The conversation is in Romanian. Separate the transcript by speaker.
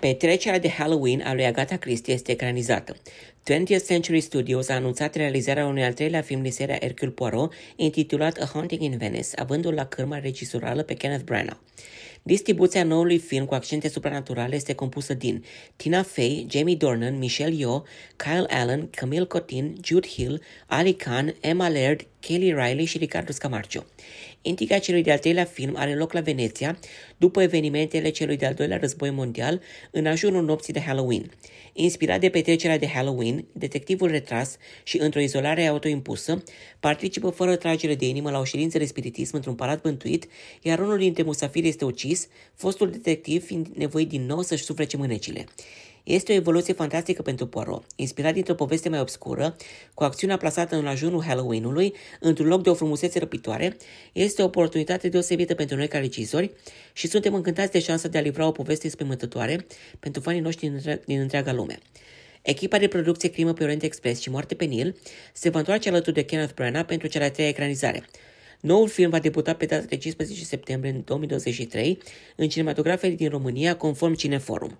Speaker 1: Petrecerea de Halloween a lui Agatha Christie este ecranizată. 20th Century Studios a anunțat realizarea unui al treilea film din seria Hercule Poirot, intitulat A Haunting in Venice, avându-l la cârma regisurală pe Kenneth Branagh. Distribuția noului film cu accente supranaturale este compusă din Tina Fey, Jamie Dornan, Michelle Yeoh, Kyle Allen, Camille Cotin, Jude Hill, Ali Khan, Emma Laird, Kelly Riley și Ricardo Scamarcio. Intriga celui de-al treilea film are loc la Veneția, după evenimentele celui de-al doilea război mondial, în ajunul nopții de Halloween. Inspirat de petrecerea de Halloween, detectivul retras și într-o izolare autoimpusă, participă fără tragere de inimă la o ședință de spiritism într-un palat bântuit, iar unul dintre musafiri este ucis, fostul detectiv fiind nevoit din nou să-și suflece mânecile. Este o evoluție fantastică pentru Poirot, inspirat dintr-o poveste mai obscură, cu acțiunea plasată în ajunul Halloween-ului, într-un loc de o frumusețe răpitoare, este o oportunitate deosebită pentru noi ca regizori și suntem încântați de șansa de a livra o poveste spăimântătoare pentru fanii noștri din, din întreaga lume. Echipa de producție Crimă pe Orient Express și Moarte pe Nil se va întoarce alături de Kenneth Branagh pentru cea de-a treia ecranizare. Noul film va debuta pe data de 15 septembrie 2023 în cinematografele din România, conform Cineforum.